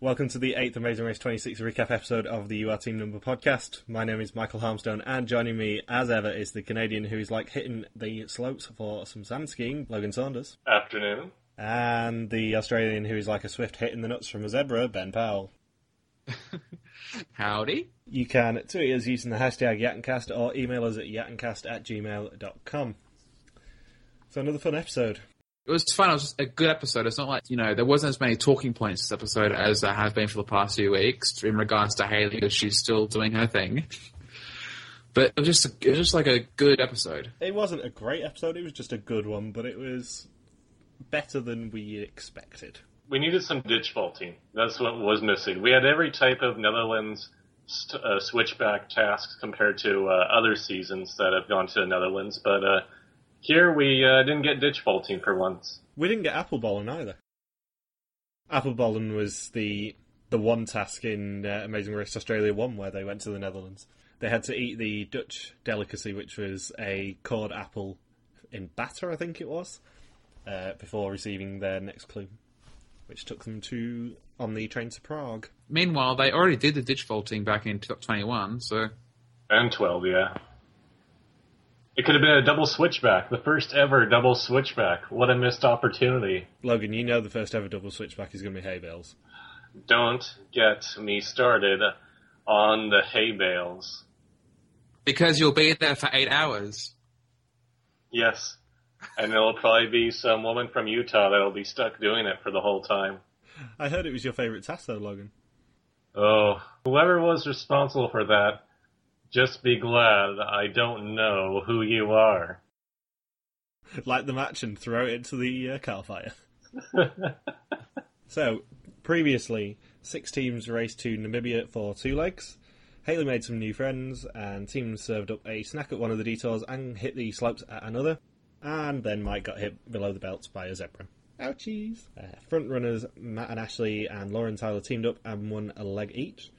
Welcome to the 8th Amazing Race 26 recap episode of the UR Team Number podcast. My name is Michael Harmstone, and joining me, as ever, is the Canadian who is like hitting the slopes for some sand skiing, Logan Saunders. Afternoon. And the Australian who is like a swift hitting the nuts from a zebra, Ben Powell. Howdy. You can tweet us using the hashtag Yattencast or email us at yattencast at gmail.com. So, another fun episode. It was fun. It was just a good episode. It's not like, you know, there wasn't as many talking points this episode as there have been for the past few weeks in regards to Haley because she's still doing her thing. But it was just, a, it was just like a good episode. It wasn't a great episode, it was just a good one, but it was better than we expected. We needed some ditch vaulting. That's what was missing. We had every type of Netherlands st- uh, switchback tasks compared to uh, other seasons that have gone to the Netherlands, but uh, here we uh, didn't get ditch vaulting for once. We didn't get apple balling either. Apple balling was the the one task in uh, Amazing Race Australia One where they went to the Netherlands. They had to eat the Dutch delicacy, which was a cored apple in batter, I think it was, uh, before receiving their next clue, which took them to on the train to Prague. Meanwhile, they already did the ditch vaulting back in 21, so And 12, yeah. It could have been a double switchback, the first ever double switchback. What a missed opportunity. Logan, you know the first ever double switchback is going to be hay bales. Don't get me started on the hay bales. because you'll be there for eight hours. Yes. And there'll probably be some woman from Utah that'll be stuck doing it for the whole time. I heard it was your favourite task though, Logan. Oh, whoever was responsible for that, just be glad I don't know who you are. Light the match and throw it into the uh, car fire. So, previously, six teams raced to Namibia for two legs. Haley made some new friends, and teams served up a snack at one of the detours and hit the slopes at another. And then Mike got hit below the belt by a zebra. Ouchies! Uh, front runners Matt and Ashley and Lauren Tyler teamed up and won a leg each,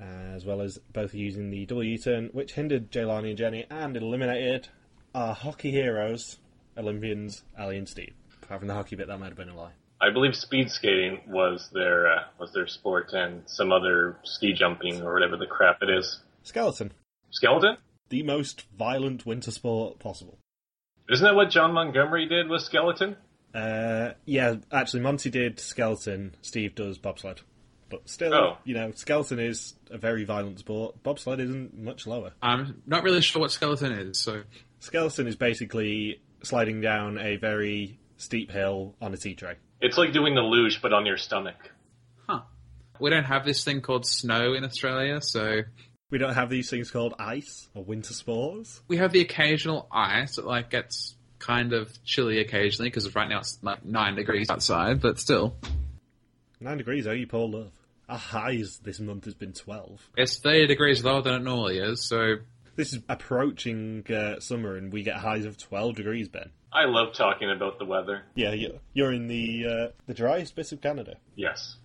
as well as both using the double U turn, which hindered Jelani and Jenny and eliminated our hockey heroes, Olympians Ali and Steve. Apart from the hockey bit, that might have been a lie. I believe speed skating was their uh, was their sport, and some other ski jumping or whatever the crap it is. Skeleton. Skeleton? the most violent winter sport possible. Isn't that what Jon Montgomery did with skeleton? Uh, yeah, actually, Monty did skeleton. Steve does bobsled, but still, Oh. you know, skeleton is a very violent sport. Bobsled isn't much lower. I'm not really sure what skeleton is, so Skeleton is basically sliding down a very steep hill on a tea tray. It's like doing the luge, but on your stomach. huh. We don't have this thing called snow in Australia, so We don't have these things called ice or winter sports. we have the occasional ice that like gets kind of chilly occasionally because right now it's like nine degrees outside, but still, Nine degrees, oh, you poor love. Our highs this month has been twelve. it's thirty degrees lower than it normally is. So This is approaching uh, summer, and we get highs of twelve degrees, Ben. I love talking about the weather. Yeah, you're, you're in the uh, the driest bit of Canada. Yes.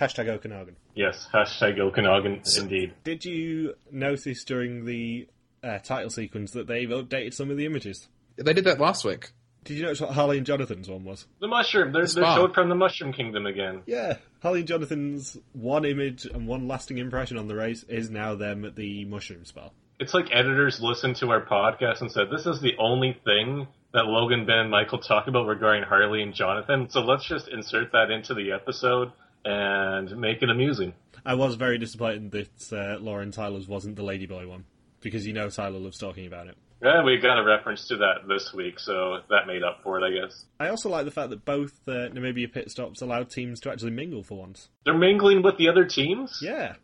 Hashtag Okanagan. Yes. Hashtag Okanagan, indeed. Did you notice during the uh, title sequence that they've updated some of the images? they did that last week. Did you notice what Harley and Jonathan's one was? The mushroom. They're, they're showed from the Mushroom Kingdom again. Yeah, Harley and Jonathan's one image and one lasting impression on the race is now them at the mushroom spa. It's like editors listened to our podcast and said, this is the only thing that Logan, Ben, and Michael talk about regarding Harley and Jonathan, so let's just insert that into the episode and make it amusing. I was very disappointed that uh, Lauren Tyler's wasn't the Ladyboy one because you know Tyler loves talking about it. Yeah, we got a reference to that this week, so that made up for it, I guess. I also like the fact that both uh, Namibia pit stops allowed teams to actually mingle for once. They're mingling with the other teams, Yeah,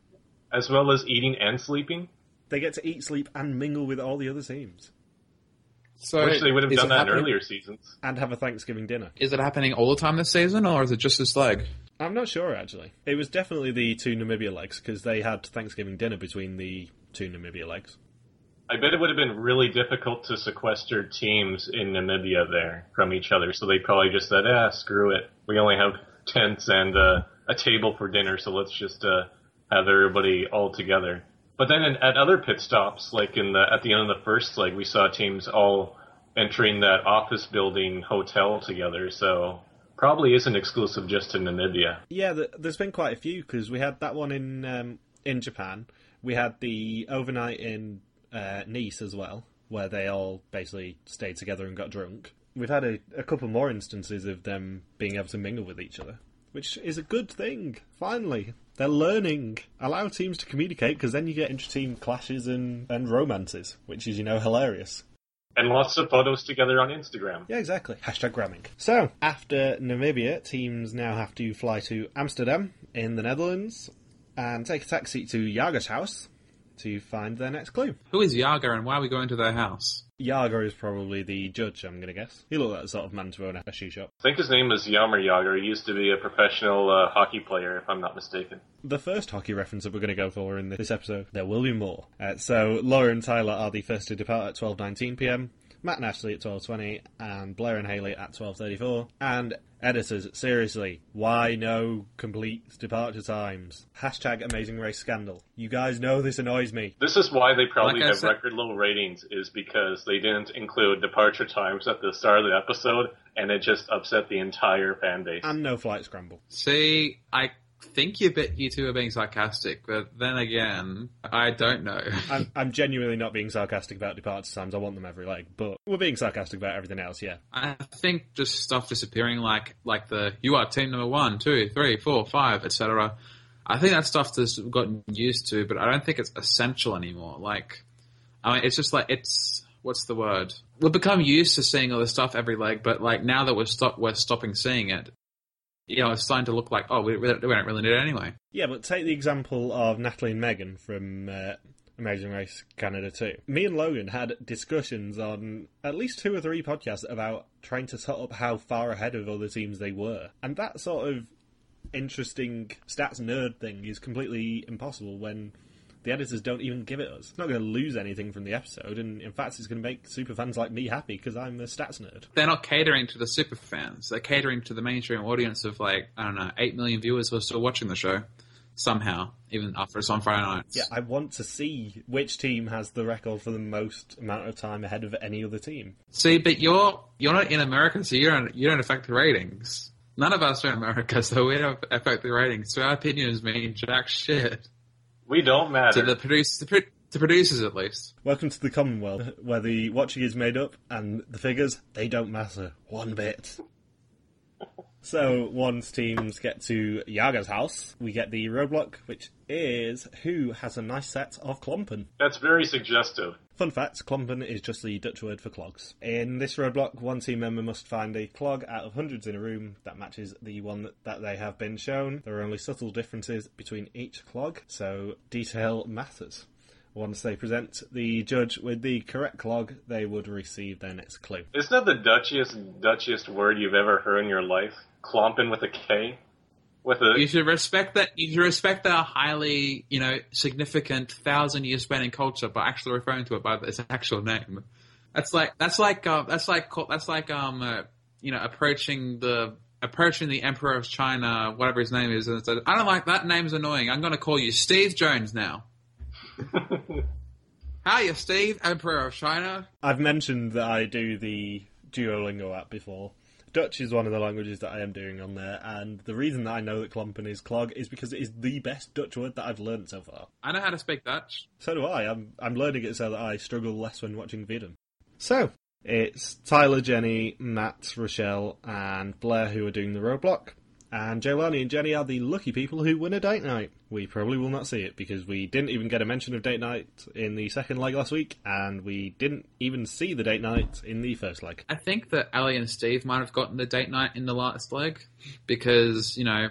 as well as eating and sleeping, they get to eat, sleep, and mingle with all the other teams, So which they would have done it that in earlier seasons. and have a Thanksgiving dinner. Is it happening all the time this season, or is it just this leg? I'm not sure actually. It was definitely the two Namibia legs because they had Thanksgiving dinner between the two Namibia legs. I bet it would have been really difficult to sequester teams in Namibia there from each other, so they probably just said, ah, screw it. We only have tents and uh, a table for dinner, so let's just uh, have everybody all together. But then in, at other pit stops, like in the at the end of the first leg, we saw teams all entering that office building hotel together. So probably isn't exclusive just to Namibia. Yeah, there's been quite a few because we had that one in um, in Japan. We had the overnight in uh, Nice as well, where they all basically stayed together and got drunk. We've had a, a couple more instances of them being able to mingle with each other, which is a good thing. Finally, they're learning. Allow teams to communicate because then you get inter-team clashes and, and romances, which is you know hilarious. And lots of photos together on Instagram. Yeah, exactly. Hashtag gramming. So, after Namibia, teams now have to fly to Amsterdam in the Netherlands and take a taxi to Jager's house to find their next clue. Who is Yaga and why are we going to their house? Jager is probably the judge, I'm going to guess. He looked like the sort of man to own a shoe shop. I think his name is Yammer Yager. He used to be a professional uh, hockey player, if I'm not mistaken. The first hockey reference that we're going to go for in this episode, there will be more. Uh, so, Laura and Tyler are the first to depart at 12.19pm. Matt and Ashley at 12.20 and Blair and Haley at 12.34 and editors seriously why no complete departure times? Hashtag amazing race scandal. You guys know this annoys me. This is why they probably Like I have said- record low ratings, is because they didn't include departure times at the start of the episode, and it just upset the entire fan base. and no flight scramble. See, I think you bit you two are being sarcastic, but then again, I don't know. I'm, I'm genuinely not being sarcastic about departure times I want them every leg but we're being sarcastic about everything else yeah I think just stuff disappearing, like like the you are team number one, two, three, four, five, etc. I think that stuff has gotten used to, but I don't think it's essential anymore. Like, I mean, it's just like it's what's the word? We've become used to seeing all this stuff every leg, but like now that we're stop we're stopping seeing it, you know, it's starting to look like oh, we, we don't really need it anyway. Yeah, but take the example of Natalie and Megan from uh, Amazing Race Canada 2. Me and Logan had discussions on at least two or three podcasts about trying to set up how far ahead of other teams they were. And that sort of interesting stats nerd thing is completely impossible when the editors don't even give it us. It's not going to lose anything from the episode, and in fact, it's going to make super fans like me happy because I'm a stats nerd. They're not catering to the super fans. They're catering to the mainstream audience of like I don't know, eight million viewers who are still watching the show somehow, even after it's on Friday nights. Yeah, I want to see which team has the record for the most amount of time ahead of any other team. See, but you're you're not in America, so you don't you don't affect the ratings. None of us are in America, so we don't affect the ratings. So our opinions mean jack shit we don't matter. to the produce the, pro- the producers at least. Welcome to the Commonwealth, where the watching is made up and the figures, they don't matter one bit. So, once teams get to Yaga's house, we get the roadblock, which is who has a nice set of klompen. That's very suggestive. Fun fact, klompen is just the Dutch word for clogs. In this roadblock, one team member must find a clog out of hundreds in a room that matches the one that, they have been shown. There are only subtle differences between each clog, so detail matters. Once they present the judge with the correct clog, they would receive their next clue. Isn't that the Dutchiest, Dutchiest word you've ever heard in your life? Klompin with a K? With a. You should respect that. You should respect their highly, you know, significant thousand year span in culture by actually referring to it by its actual name. That's like that's like uh, that's like that's like um uh, you know approaching the approaching the emperor of China, whatever his name is, and said, "I don't like that name's annoying. I'm going to call you Steve Jones now." How you, Steve, Emperor of China. I've mentioned that I do the Duolingo app before. Dutch is one of the languages that I am doing on there, and the reason that I know that klompen is clog is because it is the best Dutch word that I've learned so far. I know how to speak Dutch. So do I. I'm I'm learning it so that I struggle less when watching Vidum. So it's Tyler, Jenny, Matt, Rochelle, and Blair who are doing the roadblock. And Jelani and Jenny are the lucky people who win a date night. We probably will not see it because we didn't even get a mention of date night in the second leg last week, and we didn't even see the date night in the first leg. I think that Ali and Steve might have gotten the date night in the last leg because you know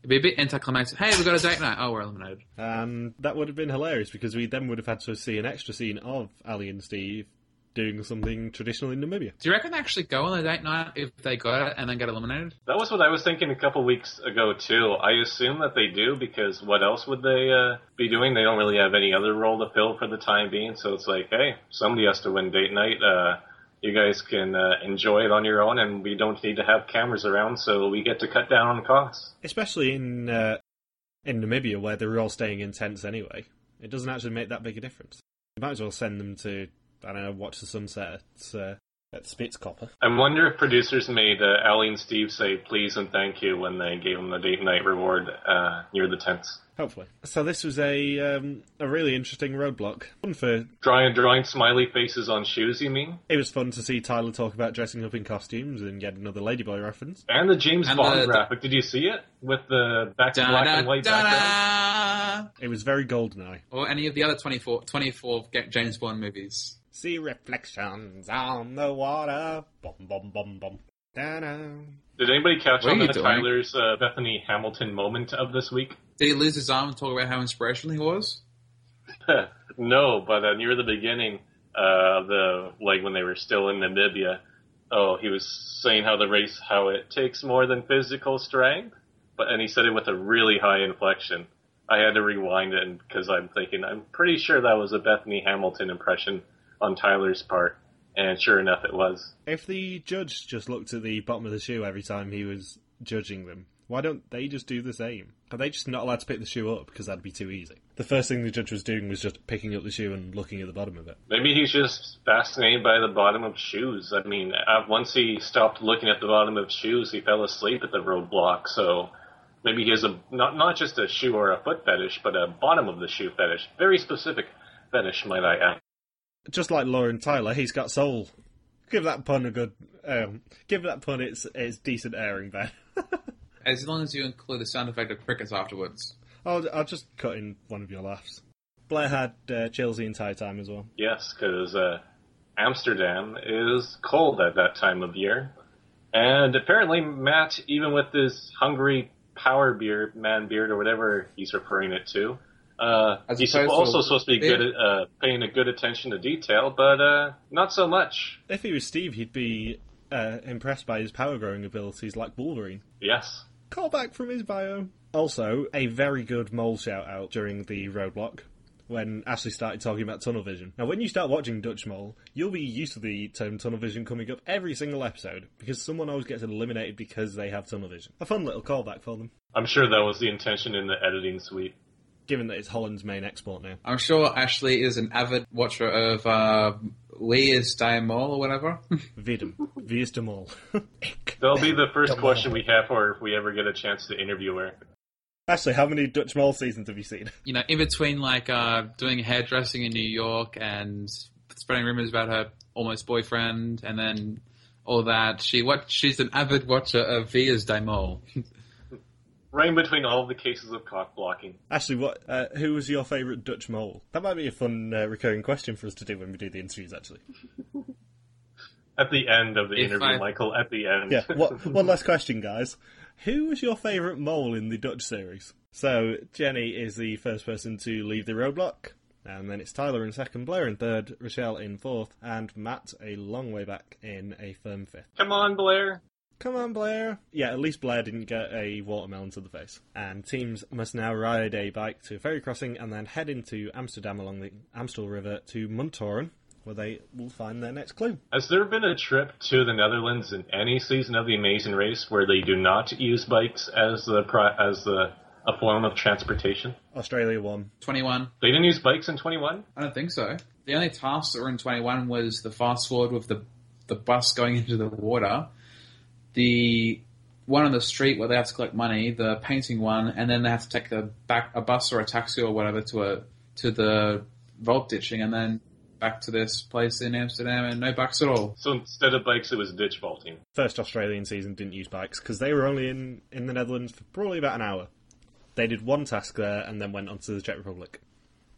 it'd be a bit anticlimactic. Hey, we've got a date night. Oh, we're eliminated. And that would have been hilarious because we then would have had to see an extra scene of Ali and Steve doing something traditional in Namibia. Do you reckon they actually go on the date night if they got it and then get eliminated? That was what I was thinking a couple weeks ago too. I assume that they do because what else would they uh, be doing? They don't really have any other role to fill for the time being. So it's like, hey, somebody has to win date night. Uh, you guys can uh, enjoy it on your own, and we don't need to have cameras around, so we get to cut down on costs. Especially in uh, in Namibia where they're all staying in tents anyway. It doesn't actually make that big a difference. You might as well send them to I don't know watch the sunset at uh, at Spitzkoppe. I wonder if producers made uh, Ali and Steve say please and thank you when they gave them the date night reward uh, near the tents. Hopefully. So this was a um, a really interesting roadblock. Fun for Drawing drawing smiley faces on shoes, you mean? it was fun to see Tyler talk about dressing up in costumes and get another Ladyboy reference. And the James And Bond the- graphic. Did you see it with the back black and white background? Da-da-da! It was very GoldenEye. Or any of the other 24, 24 James Bond movies. See reflections on the water. Bum bum bum bum. Da-da. Did anybody catch What are on you to doing? Tyler's uh, Bethany Hamilton moment of this week? Did he lose his arm and talk about how inspirational he was? no, but uh, near the beginning, uh, the like when they were still in Namibia, oh, he was saying how the race, how it takes more than physical strength, but and he said it with a really high inflection. I had to rewind it because I'm thinking I'm pretty sure that was a Bethany Hamilton impression on Tyler's part, and sure enough, it was. If the judge just looked at the bottom of the shoe every time he was judging them, why don't they just do the same? Are they just not allowed to pick the shoe up because that'd be too easy? The first thing the judge was doing was just picking up the shoe and looking at the bottom of it. Maybe he's just fascinated by the bottom of shoes. I mean, uh, once he stopped looking at the bottom of shoes, he fell asleep at the roadblock. So maybe he has a not not just a shoe or a foot fetish, but a bottom of the shoe fetish. Very specific fetish, might I add. Just like Lauren Tyler, he's got soul. Give that pun a good. Um, give that pun its its decent airing, there. As long as you include the sound effect of crickets afterwards. I'll I'll just cut in one of your laughs. Blair had uh, chills the entire time as well. Yes, because uh, Amsterdam is cold at that time of year, and apparently Matt, even with his hungry power beard, man beard, or whatever he's referring it to. Uh, he's opposed to also supposed to be beard. good at uh, paying a good attention to detail, but uh, not so much. If he was Steve, he'd be uh, impressed by his power growing abilities like Wolverine. Yes. Call back from his bio. Also, a very good mole shout out during the roadblock when Ashley started talking about tunnel vision. Now, when you start watching Dutch Mole, you'll be used to the term tunnel vision coming up every single episode because someone always gets eliminated because they have tunnel vision. A fun little callback for them, I'm sure that was the intention in the editing suite. Given that it's Holland's main export now. I'm sure Ashley is an avid watcher of uh, Leah's Diamol or whatever. Vidum. Wie is de Mol. That'll be the first Come question on. we have for her if we ever get a chance to interview her. Ashley, how many Dutch Mole seasons have you seen? you know, in between like uh, doing hairdressing in New York and spreading rumors about her almost boyfriend, and then all that, she what she's an avid watcher of Via's Daimol. Right between all of the cases of cock blocking. Ashley, what? Uh, who was your favourite Dutch Mole? That might be a fun uh, recurring question for us to do when we do the interviews. Actually, At the end of the If interview, I- Michael, at the end. yeah. What, one last question, guys. Who was your favourite mole in the Dutch series? So Jenny is the first person to leave the roadblock, and then it's Tyler in second, Blair in third, Rochelle in fourth, and Matt a long way back in a firm fifth. Come on, Blair. Come on, Blair. Yeah, at least Blair didn't get a watermelon to the face. And teams must now ride a bike to a ferry crossing and then head into Amsterdam along the Amstel River to Munttoren, where they will find their next clue. Has there been a trip to the Netherlands in any season of the Amazing Race where they do not use bikes as the as the a form of transportation? Australia won. Twenty one. They didn't use bikes in 21. I don't think so. The only tasks that were in twenty one was the fast forward with the the bus going into the water, the one on the street where they have to collect money, the painting one, and then they have to take a back a bus or a taxi or whatever to a to the vault ditching, and then back to this place in Amsterdam, and no bikes at all. So instead of bikes, it was ditch vaulting. First Australian season didn't use bikes because they were only in, in the Netherlands for probably about an hour. They did one task there and then went on to the Czech Republic.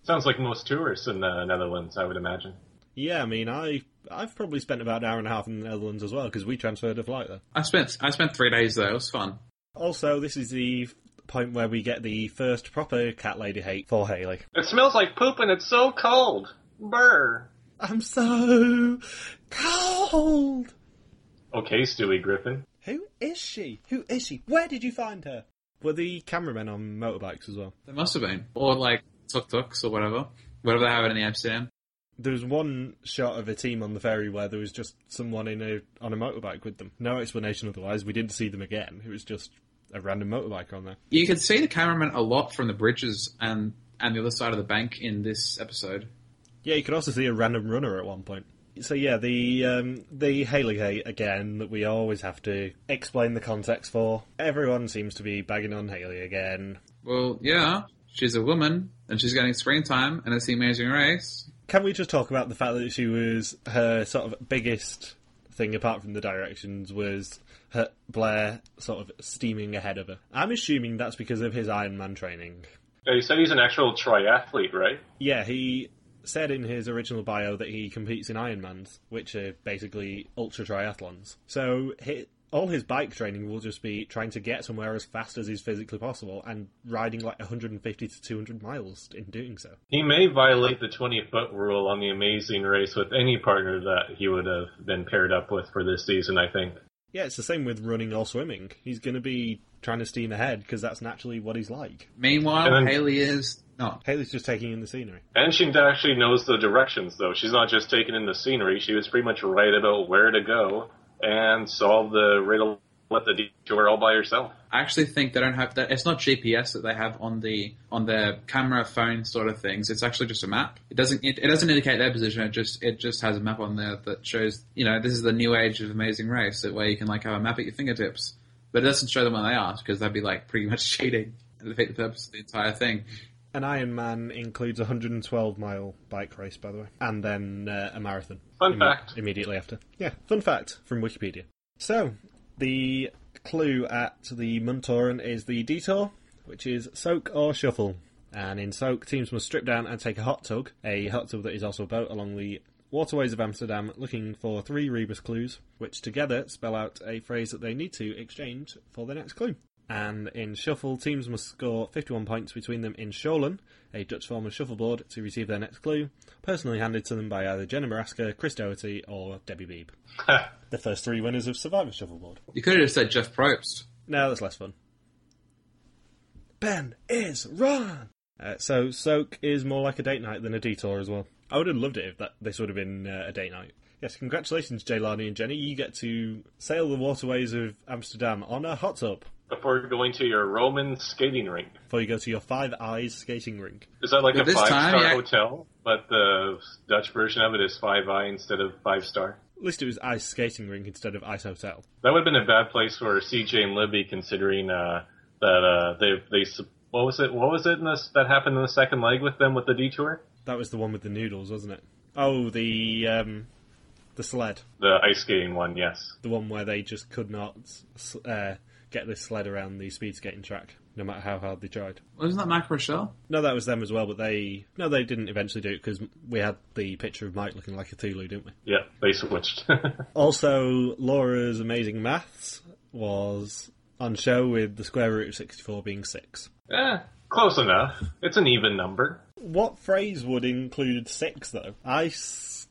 Sounds like most tourists in the Netherlands, I would imagine. Yeah, I mean, I I've probably spent about an hour and a half in the Netherlands as well because we transferred a flight there. I spent I spent three days there. It was fun. Also, this is the point where we get the first proper cat lady hate for Haley. It smells like poop and it's so cold. Brr. I'm so cold. Okay, Stewie Griffin. Who is she? Who is she? Where did you find her? Were the cameramen on motorbikes as well? There must have been, or like tuk tuks or whatever, whatever they have in the Amsterdam. There was one shot of a team on the ferry where there was just someone in a on a motorbike with them. No explanation otherwise. We didn't see them again. It was just a random motorbike on there. You could see the cameraman a lot from the bridges and and the other side of the bank in this episode. Yeah, you could also see a random runner at one point. So yeah, the um, the Haley hate again that we always have to explain the context for. Everyone seems to be bagging on Haley again. Well, yeah, she's a woman and she's getting screen time, and it's the Amazing Race. Can we just talk about the fact that she was her sort of biggest thing apart from the directions was her Blair sort of steaming ahead of her. I'm assuming that's because of his Iron Man training. Yeah, you said he's an actual triathlete, right? Yeah, he said in his original bio that he competes in Ironmans, which are basically ultra triathlons. So he, all his bike training will just be trying to get somewhere as fast as is physically possible and riding like 150 to 200 miles in doing so. He may violate the 20 foot rule on the amazing race with any partner that he would have been paired up with for this season, I think. Yeah, it's the same with running or swimming. He's going to be trying to steam ahead because that's naturally what he's like. Meanwhile, And then- Haley is not. Haley's just taking in the scenery. And she actually knows the directions, though. She's not just taking in the scenery. She was pretty much right about where to go and solve the riddle with the detour all by yourself. I actually think they don't have that. It's not GPS that they have on the on their camera phone sort of things. It's actually just a map. It doesn't it, it doesn't indicate their position. It just it just has a map on there that shows you know this is the new age of Amazing Race, that way you can like have a map at your fingertips. But it doesn't show them when they are because that'd be like pretty much cheating and defeat the purpose of the entire thing. An Ironman includes a 112 mile bike race, by the way, and then uh, a marathon. Fun fact. Immediately after. Yeah, fun fact from Wikipedia. So, the clue at the Munttoren is the detour, which is soak or shuffle. And in soak, teams must strip down and take a hot tug, a hot tub that is also a boat along the waterways of Amsterdam, looking for three rebus clues, which together spell out a phrase that they need to exchange for the next clue. And in shuffle, teams must score 51 points between them in Sjoelen, a Dutch form of shuffleboard, to receive their next clue, personally handed to them by either Jenna Morasca, Chris Daugherty, or Debbie Beebe. The first three winners of Survivor Shuffleboard. You could have said Jeff Probst. No, that's less fun. Ben is wrong! Uh, so, Soak is more like a date night than a detour as well. I would have loved it if that this would have been uh, a date night. Yes, congratulations, Jelani and Jenny. You get to sail the waterways of Amsterdam on a hot tub Before going to your Roman skating rink. before you go to your Five Eyes skating rink. Is that like But a five time, star yeah. hotel? But the Dutch version of it is five eye instead of five star. At least it was Ice Skating Rink instead of Ice Hotel. That would have been a bad place for CJ and Libby, considering uh, that uh, they they what was it? What was it in this, that happened in the second leg with them with the detour? That was the one with the noodles, wasn't it? Oh, the um, the sled. The ice skating one, yes. The one where they just could not uh, get this sled around the speed skating track, no matter how hard they tried. Wasn't that Mac Rochelle? No, that was them as well, but they no, they didn't eventually do it because we had the picture of Mike looking like a Thulu, didn't we? Yeah, they switched. Also, Laura's amazing maths was on show with the square root of sixty-four being six. eh, close enough. It's an even number. What phrase would include six though? Ice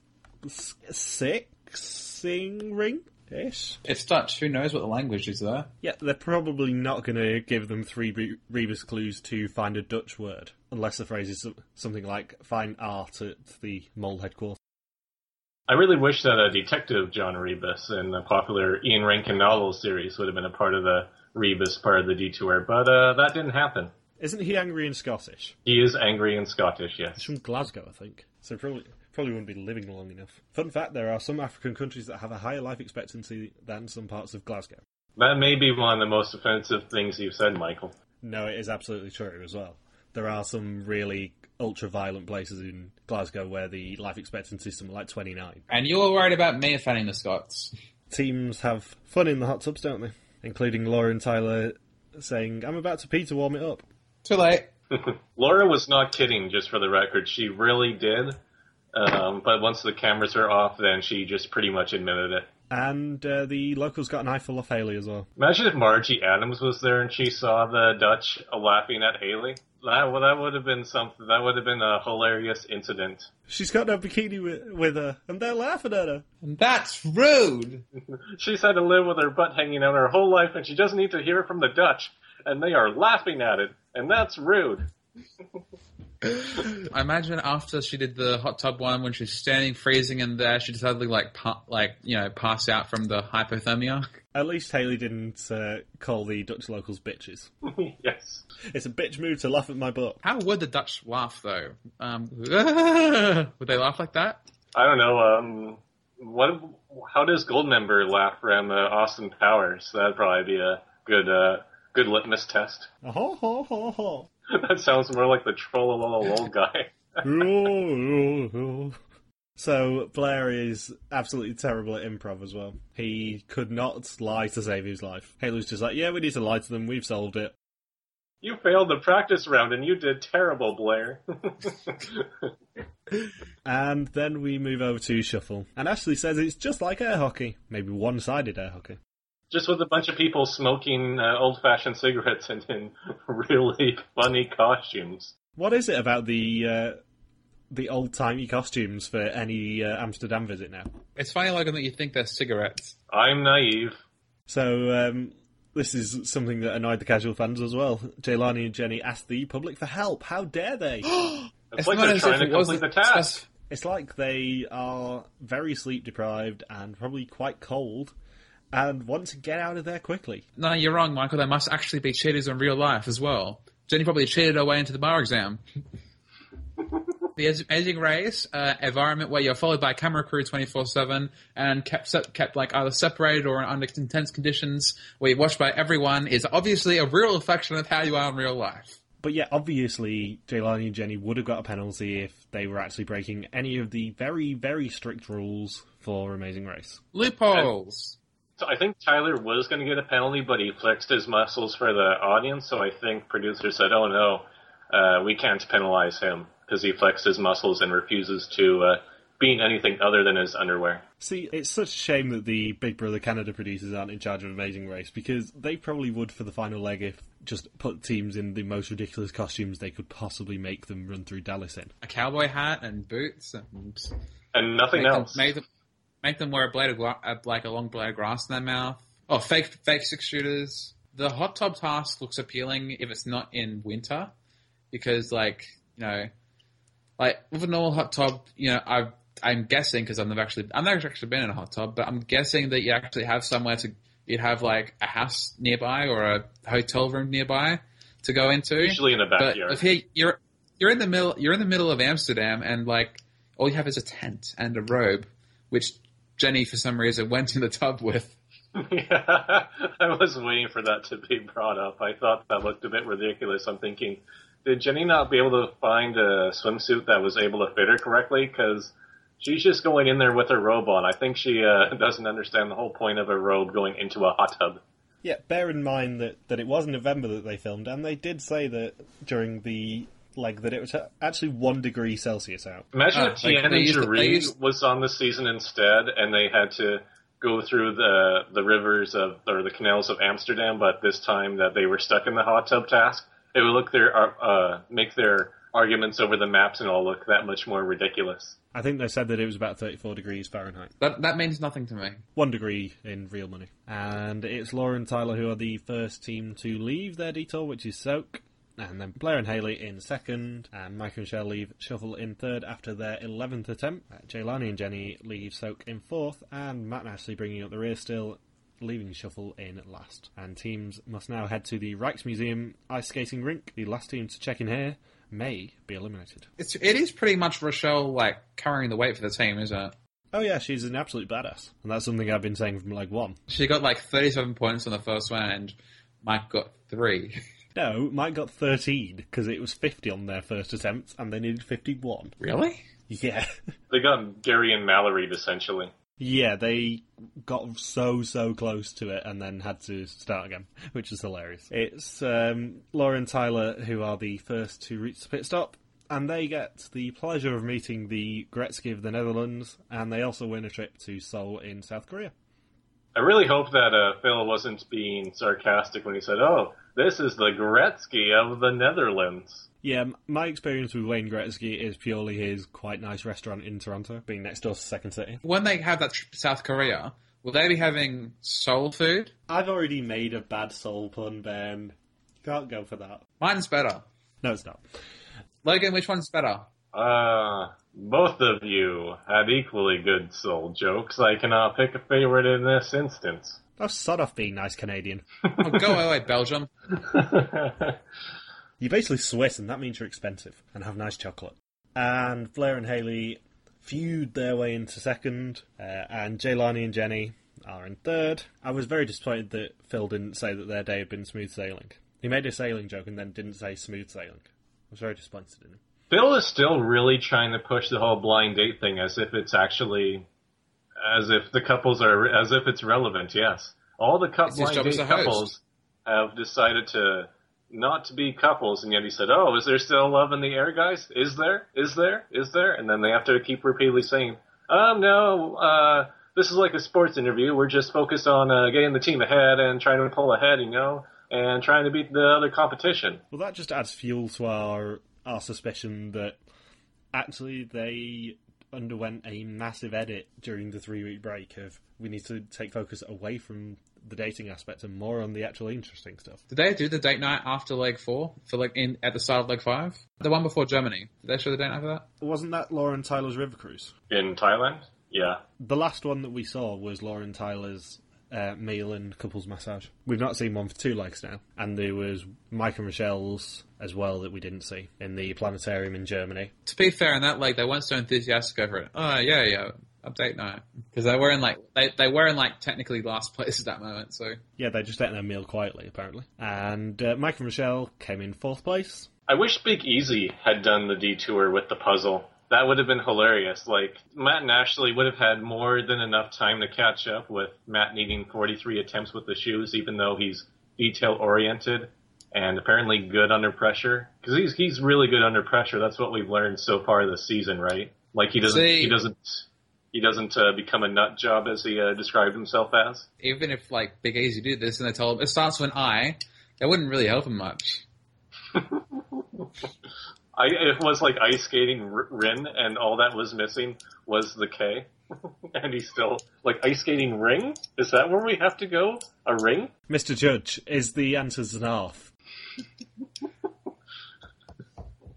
sixing ring ish. It's Dutch. Who knows what the language is there? Yeah, they're probably not going to give them three Re- Rebus clues to find a Dutch word, unless the phrase is something like "find art at the mole headquarters." I really wish that a detective John Rebus in the popular Ian Rankin novel series would have been a part of the Rebus part of the detour, but uh, that didn't happen. Isn't he angry and Scottish? He is angry and Scottish, He's yes. from Glasgow, I think. So probably probably wouldn't be living long enough. Fun fact: there are some African countries that have a higher life expectancy than some parts of Glasgow. That may be one of the most offensive things you've said, Michael. No, it is absolutely true as well. There are some really ultra violent places in Glasgow where the life expectancy is something like 29. And you're worried about me offending the Scots. Teams have fun in the hot tubs, don't they? Including Laura and Tyler saying, I'm about to pee to warm it up. Too late. Laura was not kidding, just for the record. She really did. Um, but once the cameras are off, then she just pretty much admitted it. And uh, the locals got an eyeful of Haley as well. Imagine if Margie Adams was there and she saw the Dutch laughing at Haley. That, well, that would have been something. That would have been a hilarious incident. She's got no bikini with, with her, and they're laughing at her. And that's rude. She's had to live with her butt hanging out her whole life, and she doesn't need to hear it from the Dutch, and they are laughing at it, and that's rude. I imagine after she did the hot tub one, when she's standing freezing in there, she decided like pa- like you know pass out from the hypothermia. At least Haley didn't uh, call the Dutch locals bitches. yes. It's a bitch move to laugh at my butt. How would the Dutch laugh though? Um, would they laugh like that? I don't know. Um, what? How does Goldmember laugh from the Austin Powers? That'd probably be a good uh, good litmus test. Ho ho ho ho. that sounds more like the troll guy. so Blair is absolutely terrible at improv as well. He could not lie to save his life. Halo's just like, yeah, we need to lie to them. We've solved it. You failed the practice round and you did terrible, Blair. and then we move over to Shuffle. And Ashley says it's just like air hockey. Maybe one sided air hockey. Just with a bunch of people smoking uh, old fashioned cigarettes and in really funny costumes. What is it about the uh, the old timey costumes for any uh, Amsterdam visit now? It's funny, Logan, that you think they're cigarettes. I'm naive. So, um, this is something that annoyed the casual fans as well. Jelani and Jenny asked the public for help. How dare they? it's, it's like they're trying to complete the task. It's like they are very sleep deprived and probably quite cold and want to get out of there quickly. No, you're wrong, Michael. There must actually be cheaters in real life as well. Jenny probably cheated her way into the bar exam. the Amazing Race uh, environment where you're followed by a camera crew 24/7 and kept kept like either separated or under intense conditions where you're watched by everyone is obviously a real reflection of how you are in real life. But yeah, obviously, Jelani and Jenny would have got a penalty if they were actually breaking any of the very, very strict rules for Amazing Race. Loopholes. So I think Tyler was going to get a penalty, but he flexed his muscles for the audience. So I think producers said, "Oh no, uh, we can't penalize him." because he flexed his muscles and refuses to uh, be in anything other than his underwear. See, it's such a shame that the Big Brother Canada producers aren't in charge of Amazing Race because they probably would for the final leg if just put teams in the most ridiculous costumes they could possibly make them run through Dallas in. A cowboy hat and boots and and nothing make else. Them, make, them, make them wear a blade of uh, like a long blade of grass in their mouth. Oh, fake fake six shooters. The hot tub task looks appealing if it's not in winter, because like you know like with a normal hot tub, you know, I I'm guessing because I've never actually I've never actually been in a hot tub, but I'm guessing that you actually have somewhere to you'd have like a house nearby or a hotel room nearby to go into. Usually in the backyard. But if he, you're you're in the middle you're in the middle of Amsterdam and like all you have is a tent and a robe, which Jenny for some reason went in the tub with. yeah, I was waiting for that to be brought up. I thought that looked a bit ridiculous. I'm thinking, did Jenny not be able to find a swimsuit that was able to fit her correctly? Because she's just going in there with her robe on. I think she uh, doesn't understand the whole point of a robe going into a hot tub. Yeah, bear in mind that, that it was November that they filmed, and they did say that during the like that it was actually one degree Celsius out. Imagine oh, if Tiana like Jaree used... was on the season instead, and they had to go through the the rivers of or the canals of Amsterdam, but this time that they were stuck in the hot tub task it would look their uh, make their arguments over the maps and all look that much more ridiculous. I think they said that it was about 34 degrees Fahrenheit. That that means nothing to me. One degree in real money. And it's Laura and Tyler who are the first team to leave their detour, which is Soak. And then Blair and Haley in second, and Mike and Shell leave Shuffle in third after their 11th attempt. Uh, Jelani and Jenny leave Soak in fourth, and Matt and Ashley bringing up the rear still leaving Shuffle in last. And teams must now head to the Rijksmuseum ice skating rink. The last team to check in here may be eliminated. It's it is pretty much Rochelle like carrying the weight for the team, isn't it? Oh yeah, she's an absolute badass, and that's something I've been saying from like one. She got like thirty-seven points on the first one, and Mike got three. No, Mike got thirteen because it was fifty on their first attempt, and they needed fifty-one. Really? Yeah. they got Gary and Mallory essentially. Yeah, they got so so close to it and then had to start again, which is hilarious. It's um, Laura and Tyler who are the first to reach the pit stop, and they get the pleasure of meeting the Gretzky of the Netherlands, and they also win a trip to Seoul in South Korea. I really hope that uh, Phil wasn't being sarcastic when he said, "Oh, this is the Gretzky of the Netherlands." Yeah, my experience with Wayne Gretzky is purely his quite nice restaurant in Toronto, being next door to Second City. When they have that trip to South Korea, will they be having soul food? I've already made a bad soul pun, Ben. Can't go for that. Mine's better. No, it's not. Logan, which one's better? Uh, both of you had equally good soul jokes. I cannot pick a favorite in this instance. Oh, sod off being nice Canadian. oh, go away, Belgium. You're basically Swiss, and that means you're expensive and have nice chocolate. And Blair and Haley feud their way into second, uh, and Jelani and Jenny are in third. I was very disappointed that Phil didn't say that their day had been smooth sailing. He made a sailing joke and then didn't say smooth sailing. I was very disappointed in him. Phil is still really trying to push the whole blind date thing as if it's actually, as if the couples are, as if it's relevant. Yes, all the cu- blind date a host. couples have decided to not to be couples, and yet he said, "Oh, is there still love in the air, guys? Is there? Is there? Is there?" And then they have to keep repeatedly saying, "Um, no, uh, this is like a sports interview. We're just focused on uh, getting the team ahead and trying to pull ahead, you know, and trying to beat the other competition." Well, that just adds fuel to our our suspicion that actually they underwent a massive edit during the three week break of we need to take focus away from the dating aspect and more on the actual interesting stuff. Did they do the date night after leg four for like in at the start of leg five? The one before Germany. Did they show the date night for that? Wasn't that Lauren Tyler's River Cruise? In Thailand, yeah. The last one that we saw was Lauren Tyler's uh, meal and couples massage. We've not seen one for two legs now, and there was Mike and Rochelle's as well that we didn't see in the planetarium in Germany. To be fair, in that leg they weren't so enthusiastic over it. Oh yeah, yeah, update night because they were in like they they were in like technically last place at that moment. So Yeah, they just ate their meal quietly, apparently. And uh, Mike and Rochelle came in fourth place. I wish Big Easy had done the detour with the puzzle. That would have been hilarious. Like, Matt and Ashley would have had more than enough time to catch up with Matt needing 43 attempts with the shoes, even though he's detail oriented and apparently good under pressure. Because he's, he's really good under pressure. That's what we've learned so far this season, right? Like, he doesn't, See- he doesn't, he doesn't uh, become a nut job as he uh, described himself as. even if like Big Easy did this and they told him it starts with an I, that wouldn't really help him much. I, it was like ice skating Rin, and all that was missing was the K. and he's still like ice skating ring. Is that where we have to go? A ring? Mr. Judge, is the answers an half?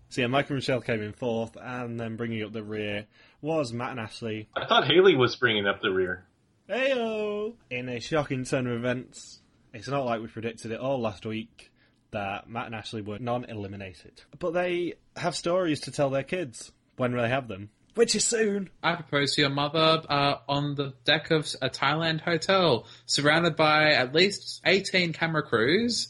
so yeah, Mike and Rochelle came in fourth, and then bringing up the rear was Matt and Ashley. I thought Haley was bringing up the rear. Heyo! In a shocking turn of events, it's not like we predicted it all last week that Matt and Ashley were non-eliminated, but they have stories to tell their kids when they have them, which is soon. I propose to your mother uh, on the deck of a Thailand hotel, surrounded by at least 18 camera crews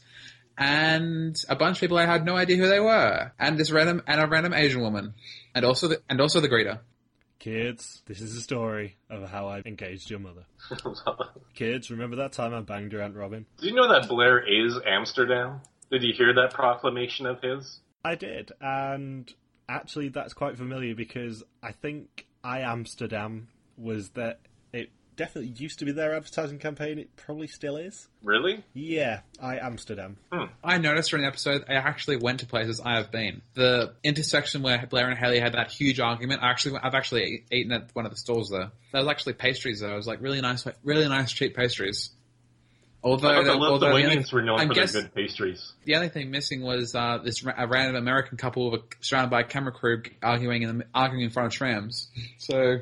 and a bunch of people I had no idea who they were, and this random and a random Asian woman, and also the and also the greeter. Kids, this is a story of how I engaged your mother. Kids, remember that time I banged your Aunt Robin? Do you know that Blair is Amsterdam? Did you hear that proclamation of his? I did, and actually that's quite familiar because I think I Amsterdam was that it definitely used to be their advertising campaign. It probably still is. Really? Yeah, I Amsterdam. Hmm. I noticed during the episode I actually went to places I have been. The intersection where Blair and Haley had that huge argument. I actually I've actually eaten at one of the stores there. There was actually pastries there. It was like really nice, really nice cheap pastries. Although, the although the only- Lithuanians were known I for guess their good pastries. the only thing missing was uh, this ra- a random American couple with a, surrounded by a camera crew arguing in the, arguing in front of trams. So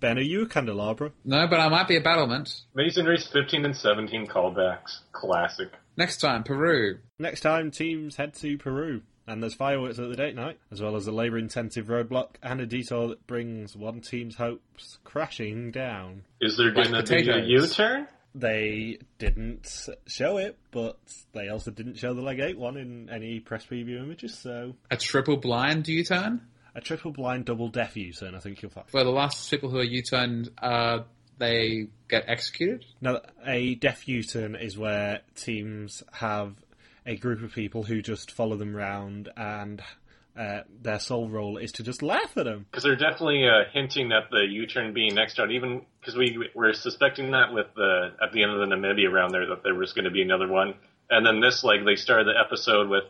Ben, are you a candelabra? no, but I might be a battlement Amazing Race 15 and 17 callbacks. Classic. next time. Peru. Next time, teams head to Peru, and there's fireworks at the date night, as well as a labour-intensive roadblock and a detour that brings one team's hopes crashing down. Is there going to be a potatoes. U-turn? They didn't show it, but they also didn't show the leg eight one in any press preview images. So A triple blind U-turn. a triple blind, double deaf U-turn. I think you'll find. Where the last people who are U-turned, uh, they get executed. Now, a deaf U-turn is where teams have a group of people who just follow them round, and uh, their sole role is to just laugh at them. Because they're definitely uh, hinting at the U-turn being next round, even because we were suspecting that with the at the end of the Namibia round there that there was going to be another one, and then this like they started the episode with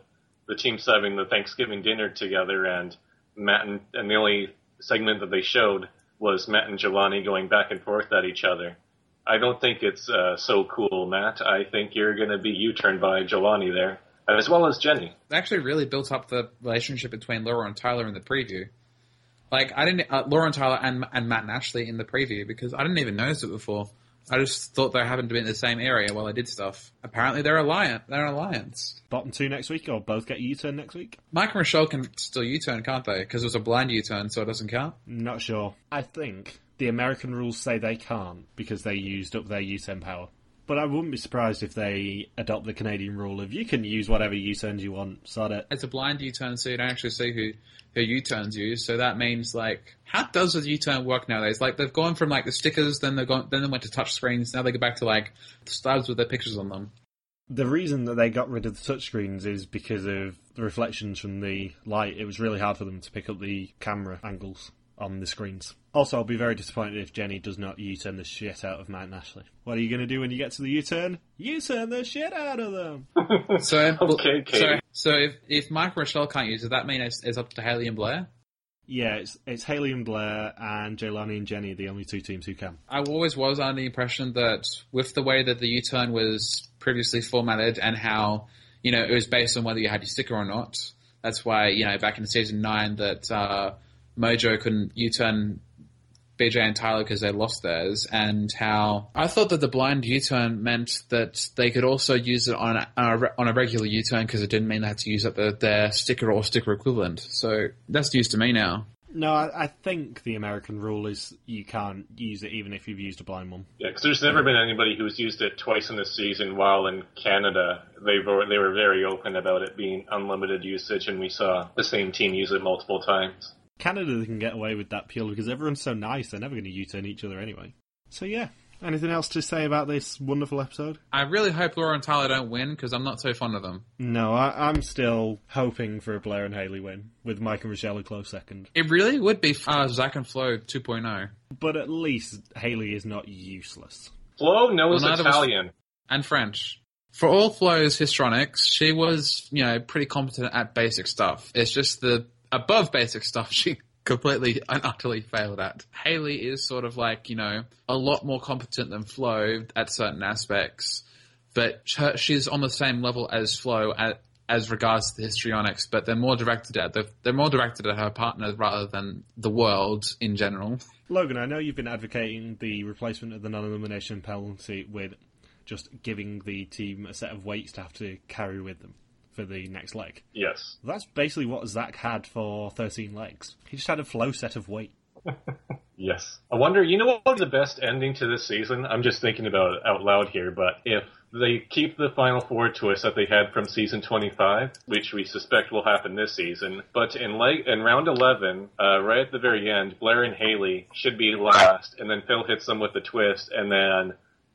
the teams having the Thanksgiving dinner together, and Matt and, and the only segment that they showed was Matt and Jelani going back and forth at each other. I don't think it's uh, so cool, Matt. I think you're going to be U-turned by Jelani there, as well as Jenny. They actually really built up the relationship between Laura and Tyler in the preview. Like I didn't, uh, Laura and Tyler and and Matt and Ashley in the preview because I didn't even notice it before. I just thought they happened to be in the same area while they did stuff. Apparently, they're alliance. They're an alliance. Bottom two next week, or both get U-turn next week? Mike and Michelle can still U-turn, can't they? Because it was a blind U-turn, so it doesn't count. Not sure. I think the American rules say they can't because they used up their U-turn power. But I wouldn't be surprised if they adopt the Canadian rule of you can use whatever U-turns you want. Sod it. It's a blind U-turn, so you don't actually see who who U-turns use. So that means like, how does a U-turn work nowadays? Like they've gone from like the stickers, then they've gone, then they went to touch screens. Now they go back to like the stubs with their pictures on them. The reason that they got rid of the touchscreens is because of the reflections from the light. It was really hard for them to pick up the camera angles on the screens. Also, I'll be very disappointed if Jenny does not U-turn the shit out of Matt and Ashley. What are you going to do when you get to the U-turn? U-turn the shit out of them! So, Okay, Katie. so, so if if Mike Rochelle can't use it, that means it's, it's up to Haley and Blair. yeah, it's, it's Haley and Blair and Jelani and Jenny, the only two teams who can. I always was under the impression that with the way that the U-turn was previously formatted and how you know it was based on whether you had your sticker or not. That's why you know back in season nine that uh, Mojo couldn't U-turn BJ and Tyler because they lost theirs, and how I thought that the blind U-turn meant that they could also use it on a, on a, on a regular U-turn because it didn't mean they had to use up the, their sticker or sticker equivalent. So that's news to me now. No, I, I think the American rule is you can't use it even if you've used a blind one. Yeah, because there's never been anybody who's used it twice in the season. While in Canada, they were they were very open about it being unlimited usage, and we saw the same team use it multiple times. Canada can get away with that purely because everyone's so nice, they're never going to U-turn each other anyway. So yeah, anything else to say about this wonderful episode? I really hope Laura and Tyler don't win because I'm not so fond of them. No, I, I'm still hoping for a Blair and Haley win, with Mike and Rochelle a close second. It really would be uh, Zach and Flo oh. 2.0 But at least Haley is not useless. Flo knows Well, neither was- Italian. and French. For all Flo's histrionics, she was, you know, pretty competent at basic stuff. It's just the above basic stuff she completely and utterly failed at. Haley is sort of like, you know, a lot more competent than Flo at certain aspects, but her, she's on the same level as Flo at, as regards to the histrionics, but they're more directed at the, they're more directed at her partner rather than the world in general. Logan, I know you've been advocating the replacement of the non-elimination penalty with just giving the team a set of weights to have to carry with them for the next leg. Yes. That's basically what Zach had for 13 legs. He just had a flow set of weight. Yes. I wonder, you know what would be the best ending to this season? I'm just thinking about it out loud here, but if they keep the final four twist that they had from season 25, which we suspect will happen this season, but in leg, in round 11, uh, right at the very end, Blair and Haley should be last, and then Phil hits them with the twist, and then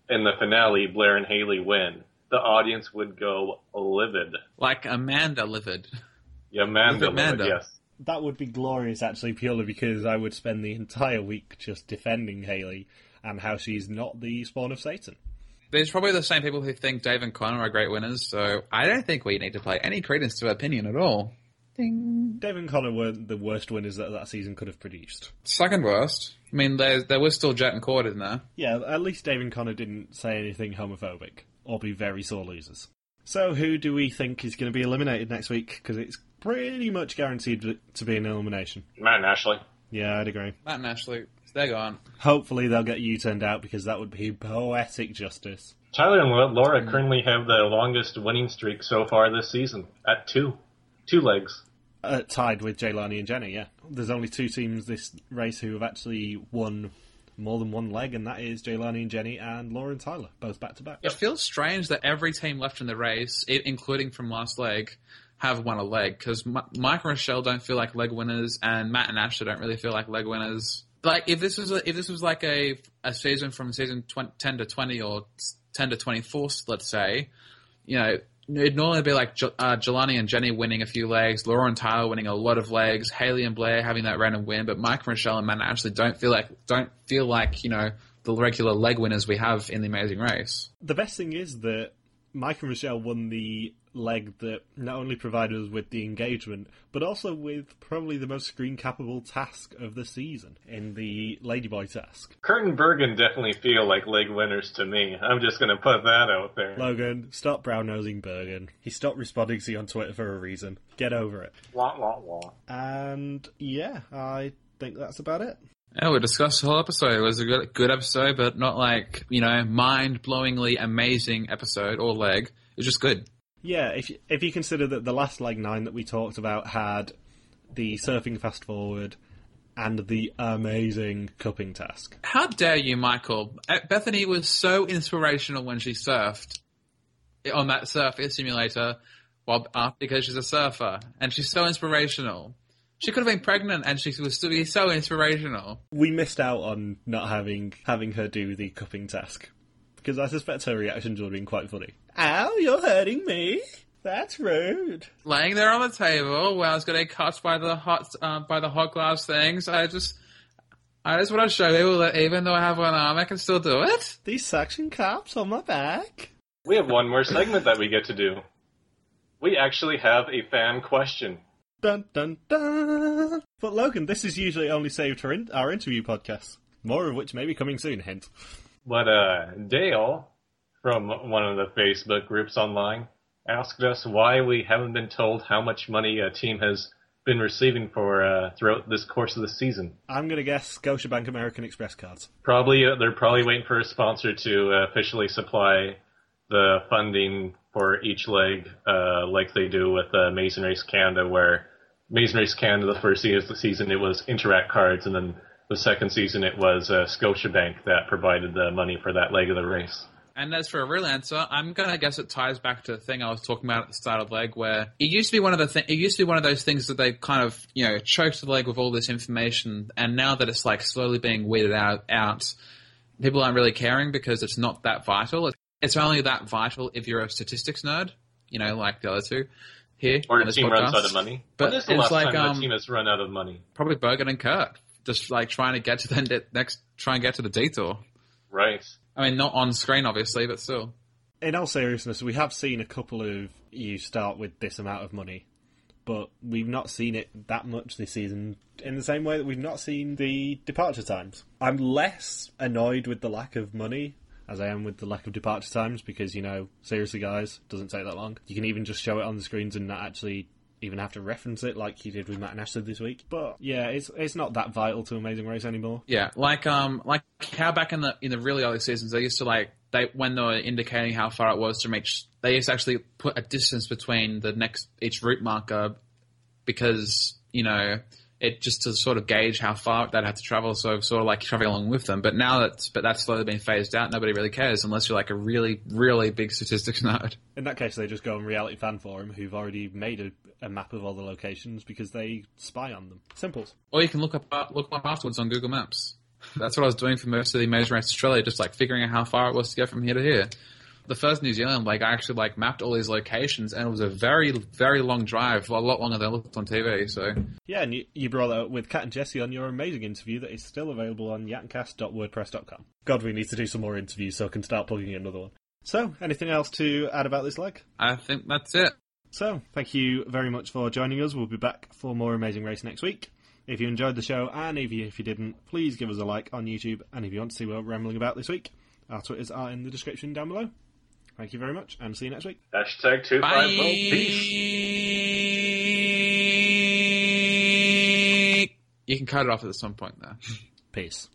in the finale, Blair and Haley win. The audience would go livid. Like Amanda livid. Yeah, Amanda, Amanda. livid, yes. That would be glorious, actually, purely because I would spend the entire week just defending Haley and how she's not the spawn of Satan. There's probably the same people who think Dave and Connor are great winners, so I don't think we need to play any credence to opinion at all. Ding. Dave and Connor weren't the worst winners that that season could have produced. Second worst. I mean, there there was still Jet and Cord in there. Yeah, at least Dave and Connor didn't say anything homophobic or be very sore losers. So, who do we think is going to be eliminated next week? Because it's pretty much guaranteed to be an elimination. Matt and Ashley. Yeah, I'd agree. Matt and Ashley, they're gone. Hopefully, they'll get you turned out because that would be poetic justice. Tyler and Laura currently have the longest winning streak so far this season at two. Two legs. Uh, tied with Jelani and Jenny, yeah. There's only two teams this race who have actually won more than one leg, and that is Jelani and Jenny and Lauren Tyler, both back to back. It feels strange that every team left in the race, i- including from last leg, have won a leg because M- Mike and Rochelle don't feel like leg winners, and Matt and Ashley don't really feel like leg winners. Like if this was a, if this was like a a season from season 20, ten to twenty or ten to twenty four, let's say, you know. It'd normally be like uh, Jelani and Jenny winning a few legs, Laura and Tyler winning a lot of legs, Haley and Blair having that random win, but Mike and Rochelle and Matt Ashley don't feel like don't feel like you know the regular leg winners we have in the Amazing Race. The best thing is that Mike and Rochelle won the leg that not only provided us with the engagement, but also with probably the most screen capable task of the season in the Ladyboy task. Kurt and Bergen definitely feel like leg winners to me. I'm just going to put that out there. Logan, stop brown nosing Bergen. He stopped responding to you on Twitter for a reason. Get over it. Wah, wah, wah. And yeah, I think that's about it. Yeah, we discussed the whole episode. It was a good, good episode, but not like, you know, mind blowingly amazing episode or leg. It was just good. Yeah, if you, if you consider that the last leg nine that we talked about had the surfing fast forward and the amazing cupping task. How dare you, Michael? Bethany was so inspirational when she surfed on that surfing simulator well, uh, because she's a surfer and she's so inspirational. She could have been pregnant and she would still be so inspirational. We missed out on not having having her do the cupping task because I suspect her reactions would have been quite funny. Ow, you're hurting me. That's rude. Laying there on the table where I was getting cut by the hot uh, by the hot glass things, I just I just want to show you that even though I have one arm, I can still do it. These suction cups on my back. We have one more segment that we get to do. We actually have a fan question. Dun dun dun. But Logan, this is usually only saved for in- our interview podcasts. More of which may be coming soon. Hint. But uh, Dale from one of the Facebook groups online asked us why we haven't been told how much money a team has been receiving for uh, throughout this course of the season. I'm gonna guess Scotiabank American Express cards. Probably uh, they're probably waiting for a sponsor to uh, officially supply the funding for each leg, uh, like they do with uh, Amazing Race Canada, where Mason Race Canada the first season it was Interac cards, and then the second season it was uh, Scotiabank that provided the money for that leg of the race. And as for a real answer, I'm gonna guess it ties back to the thing I was talking about at the start of the leg, where it used to be one of the th- it used to be one of those things that they kind of you know choked the leg with all this information, and now that it's like slowly being weeded out, out, people aren't really caring because it's not that vital. It's only that vital if you're a statistics nerd, you know, like the other two here. Or a team podcast. runs out of money. But when is the it's last like, time um, a team has run out of money? Probably Bergen and Kurt, just like trying to get to the next, try and get to the detour. Right. I mean, not on screen, obviously, but still. In all seriousness, we have seen a couple of you start with this amount of money, but we've not seen it that much this season. In the same way that we've not seen the departure times. I'm less annoyed with the lack of money as I am with the lack of departure times because you know, seriously, guys, doesn't take that long. You can even just show it on the screens and not actually even have to reference it like you did with Matt Ashley this week. But yeah, it's it's not that vital to Amazing Race anymore. Yeah, like um, like how back in the in the really early seasons they used to like they when they were indicating how far it was to reach, they used to actually put a distance between the next each route marker because you know it just to sort of gauge how far that had to travel, so sort of like traveling along with them. But now that's but that's slowly been phased out. Nobody really cares unless you're like a really really big statistics nerd. In that case, they just go on Reality Fan Forum, who've already made a, a map of all the locations because they spy on them. Simples. Or you can look up uh, look up afterwards on Google Maps. That's what I was doing for most of the Amazing Race Australia, just like figuring out how far it was to go from here to here. The first New Zealand, like I actually like mapped all these locations, and it was a very very long drive, a lot longer than I looked on TV. So Yeah, and you, you brought that up with Kat and Jesse on your amazing interview that is still available on yatncast.wordpress.com. God, we need to do some more interviews so I can start plugging another one. So, anything else to add about this leg? I think that's it. So, thank you very much for joining us. We'll be back for more Amazing Race next week. If you enjoyed the show, and if you, if you didn't, please give us a like on YouTube. And if you want to see what we're rambling about this week, our Twitters are in the description down below. Thank you very much, and see you next week. Hashtag two Bye. five oh. Peace. You can cut it off at some point there. Peace.